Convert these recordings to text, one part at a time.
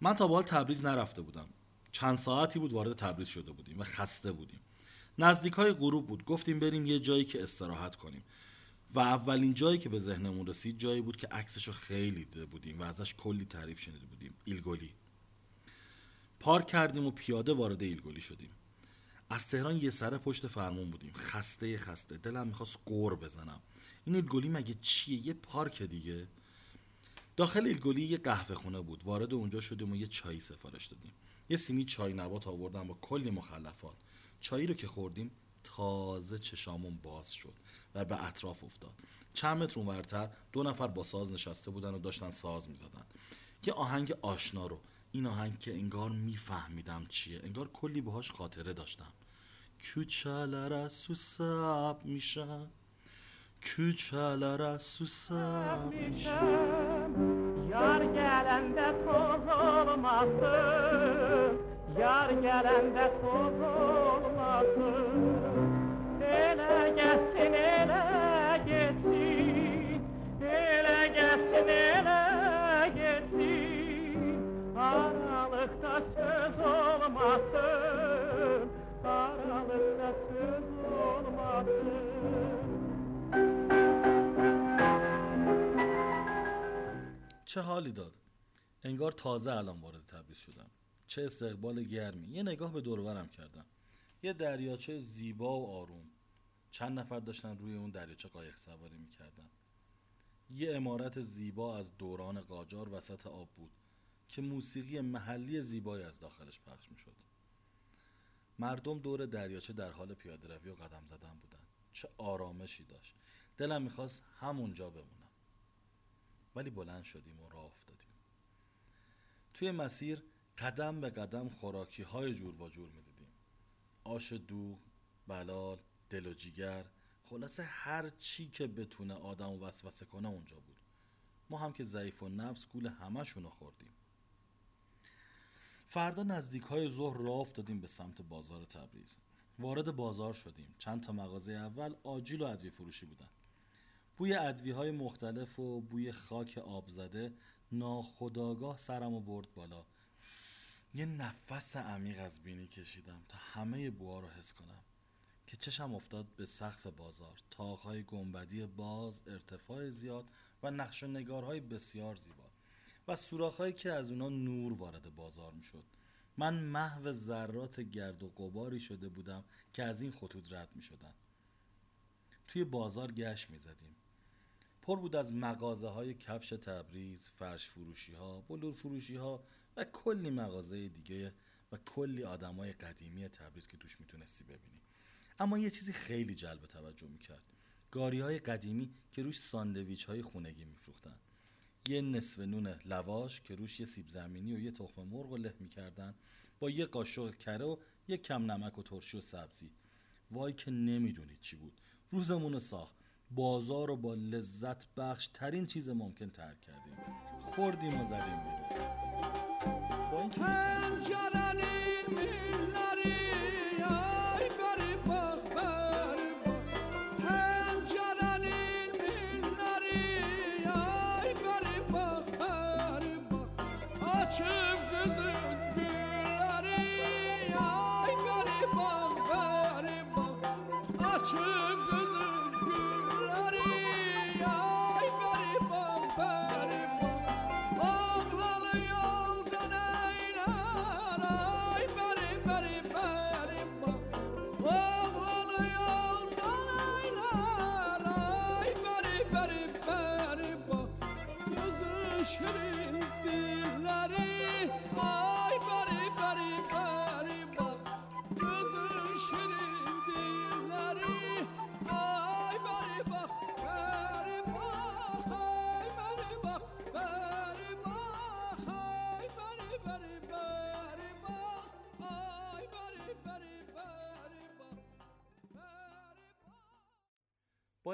من تا بال تبریز نرفته بودم. چند ساعتی بود وارد تبریز شده بودیم و خسته بودیم. نزدیک های غروب بود. گفتیم بریم یه جایی که استراحت کنیم. و اولین جایی که به ذهنمون رسید جایی بود که عکسش رو خیلی دیده بودیم و ازش کلی تعریف شنیده بودیم. ایلگولی پارک کردیم و پیاده وارد ایلگولی شدیم. از تهران یه سر پشت فرمون بودیم. خسته خسته. دلم می‌خواست قور بزنم. این ایلگولی مگه چیه؟ یه پارک دیگه. داخل ایلگولی یه قهوه خونه بود. وارد اونجا شدیم و یه چایی سفارش دادیم. یه سینی چای نبات آوردم با کلی مخلفات. چایی رو که خوردیم تازه چشامون باز شد و به اطراف افتاد. چند متر اونورتر دو نفر با ساز نشسته بودن و داشتن ساز می‌زدن. یه آهنگ آشنا رو. این آهنگ که انگار میفهمیدم چیه. انگار کلی باهاش خاطره داشتم. کوچه‌لere susap میشم. küçelere susap Düşem, Yar gelende toz olmasın. Yar gelende toz olmasın. Ele gelsin ele geçsin Ele gelsin ele geçsin Aralıkta söz olmasın. Aralıkta söz olmasın چه حالی داد؟ انگار تازه الان وارد تبریز شدم. چه استقبال گرمی. یه نگاه به دورورم کردم. یه دریاچه زیبا و آروم. چند نفر داشتن روی اون دریاچه قایق سواری می‌کردن. یه امارت زیبا از دوران قاجار وسط آب بود که موسیقی محلی زیبایی از داخلش پخش می‌شد. مردم دور دریاچه در حال پیاده روی و قدم زدن بودن. چه آرامشی داشت. دلم می‌خواست همونجا بمونم. ولی بلند شدیم و راه افتادیم. توی مسیر قدم به قدم خوراکی های جور و جور می‌دیدیم. آش دوغ بلال دل و جیگر خلاصه هر چی که بتونه آدم و وسوسه کنه اونجا بود. ما هم که ضعیف و نفس گول همشون رو خوردیم. فردا نزدیک های ظهر راه افتادیم به سمت بازار تبریز. وارد بازار شدیم. چند تا مغازه اول آجیل و ادویه فروشی بودن. بوی ادویه های مختلف و بوی خاک آب زده ناخداگاه سرم و برد بالا یه نفس عمیق از بینی کشیدم تا همه بوها رو حس کنم که چشم افتاد به سقف بازار تاقهای گنبدی باز ارتفاع زیاد و نقش و نگارهای بسیار زیبا و سوراخهایی که از اونا نور وارد بازار می‌شد من محو ذرات گرد و غباری شده بودم که از این خطوط رد می شدن. توی بازار گشت می زدیم. پر بود از مغازه های کفش تبریز، فرش فروشی ها، بلور فروشی ها و کلی مغازه دیگه و کلی آدمای قدیمی تبریز که توش می‌تونستی ببینی. اما یه چیزی خیلی جلب توجه می‌کرد. گاری های قدیمی که روش ساندویچ های خونگی میفروختن. یه نصف نون لواش که روش یه سیب زمینی و یه تخم مرغ له می‌کردن با یه قاشق کره و یه کم نمک و ترشی و سبزی وای که نمی‌دونید چی بود روزمون رو ساخت بازار رو با لذت بخش ترین چیز ممکن ترک کردیم. خوردیم و زدیم بیرون. با Pencerenin milleri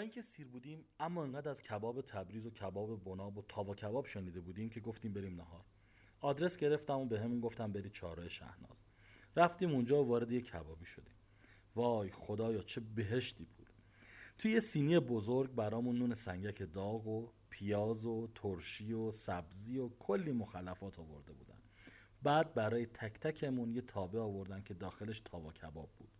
اینکه سیر بودیم اما انقدر از کباب تبریز و کباب بناب و تاوا کباب شنیده بودیم که گفتیم بریم نهار. آدرس گرفتم و به همون گفتم برید چهارراه شهناز. رفتیم اونجا و وارد یه کبابی شدیم. وای خدایا چه بهشتی بود. توی یه سینی بزرگ برامون نون سنگک داغ و پیاز و ترشی و سبزی و کلی مخلفات آورده بودن. بعد برای تک تکمون یه تابه آوردن که داخلش تاوا کباب بود.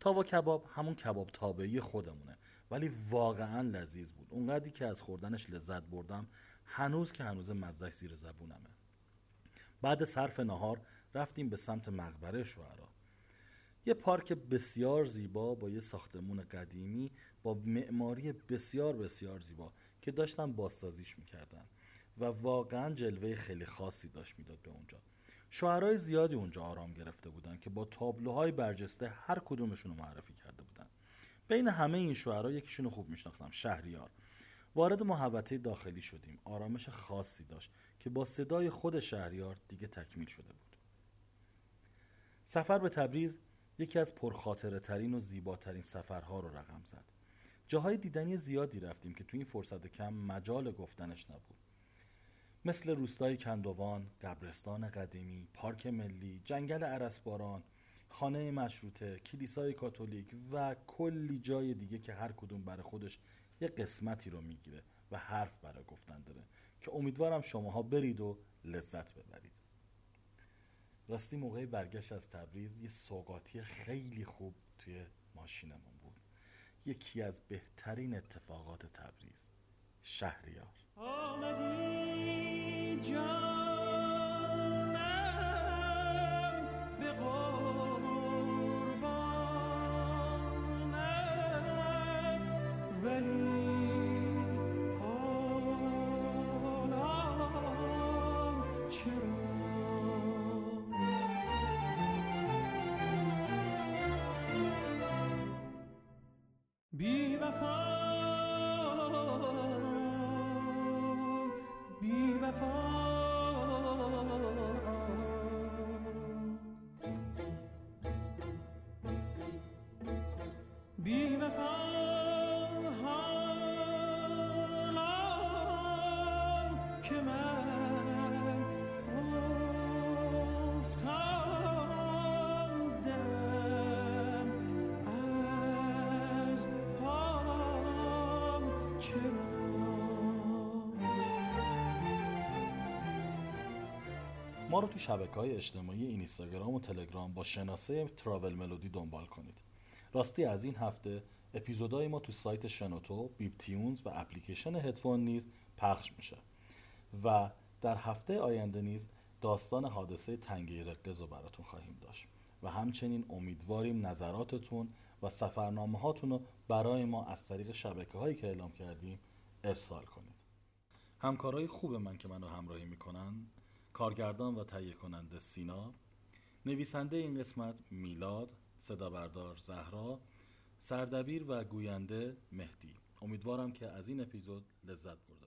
تاوا کباب همون کباب تابعی خودمونه. ولی واقعا لذیذ بود. اونقدری که از خوردنش لذت بردم هنوز که هنوز مزدش زیر زبونمه. بعد صرف نهار رفتیم به سمت مقبره شعرا. یه پارک بسیار زیبا با یه ساختمون قدیمی با معماری بسیار بسیار زیبا که داشتن بازسازیش می‌کردن و واقعا جلوه خیلی خاصی داشت می‌داد به اونجا. شعرهای زیادی اونجا آرام گرفته بودن که با تابلوهای برجسته هر کدومشون رو معرفی کرده بودن. بین همه این شعرها یکیشون رو خوب میشناختم شهریار. وارد محوطه داخلی شدیم. آرامش خاصی داشت که با صدای خود شهریار دیگه تکمیل شده بود. سفر به تبریز یکی از پرخاطره ترین و زیباترین سفرها رو رقم زد. جاهای دیدنی زیادی رفتیم که تو این فرصت کم مجال گفتنش نبود. مثل روستای کندوان، قبرستان قدیمی، پارک ملی، جنگل عرسباران، خانه مشروطه، کلیسای کاتولیک و کلی جای دیگه که هر کدوم برای خودش یه قسمتی رو می‌گیره و حرف برای گفتن داره که امیدوارم شماها برید و لذت ببرید. راستی موقع برگشت از تبریز یه سوقاتی خیلی خوب توی ماشینمون بود. یکی از بهترین اتفاقات تبریز شهریار. آمدی ما رو تو شبکه های اجتماعی اینستاگرام و تلگرام با شناسه تراول ملودی دنبال کنید. راستی از این هفته اپیزودهای ما تو سایت شنوتو، بیب تیونز و اپلیکیشن هدفون نیز پخش میشه و در هفته آینده نیز داستان حادثه تنگه رقز رو براتون خواهیم داشت و همچنین امیدواریم نظراتتون و سفرنامه هاتون رو برای ما از طریق شبکه هایی که اعلام کردیم ارسال کنید. همکارای خوب من که منو همراهی می‌کنن کارگردان و تهیه کننده سینا نویسنده این قسمت میلاد صدا بردار زهرا سردبیر و گوینده مهدی. امیدوارم که از این اپیزود لذت باشید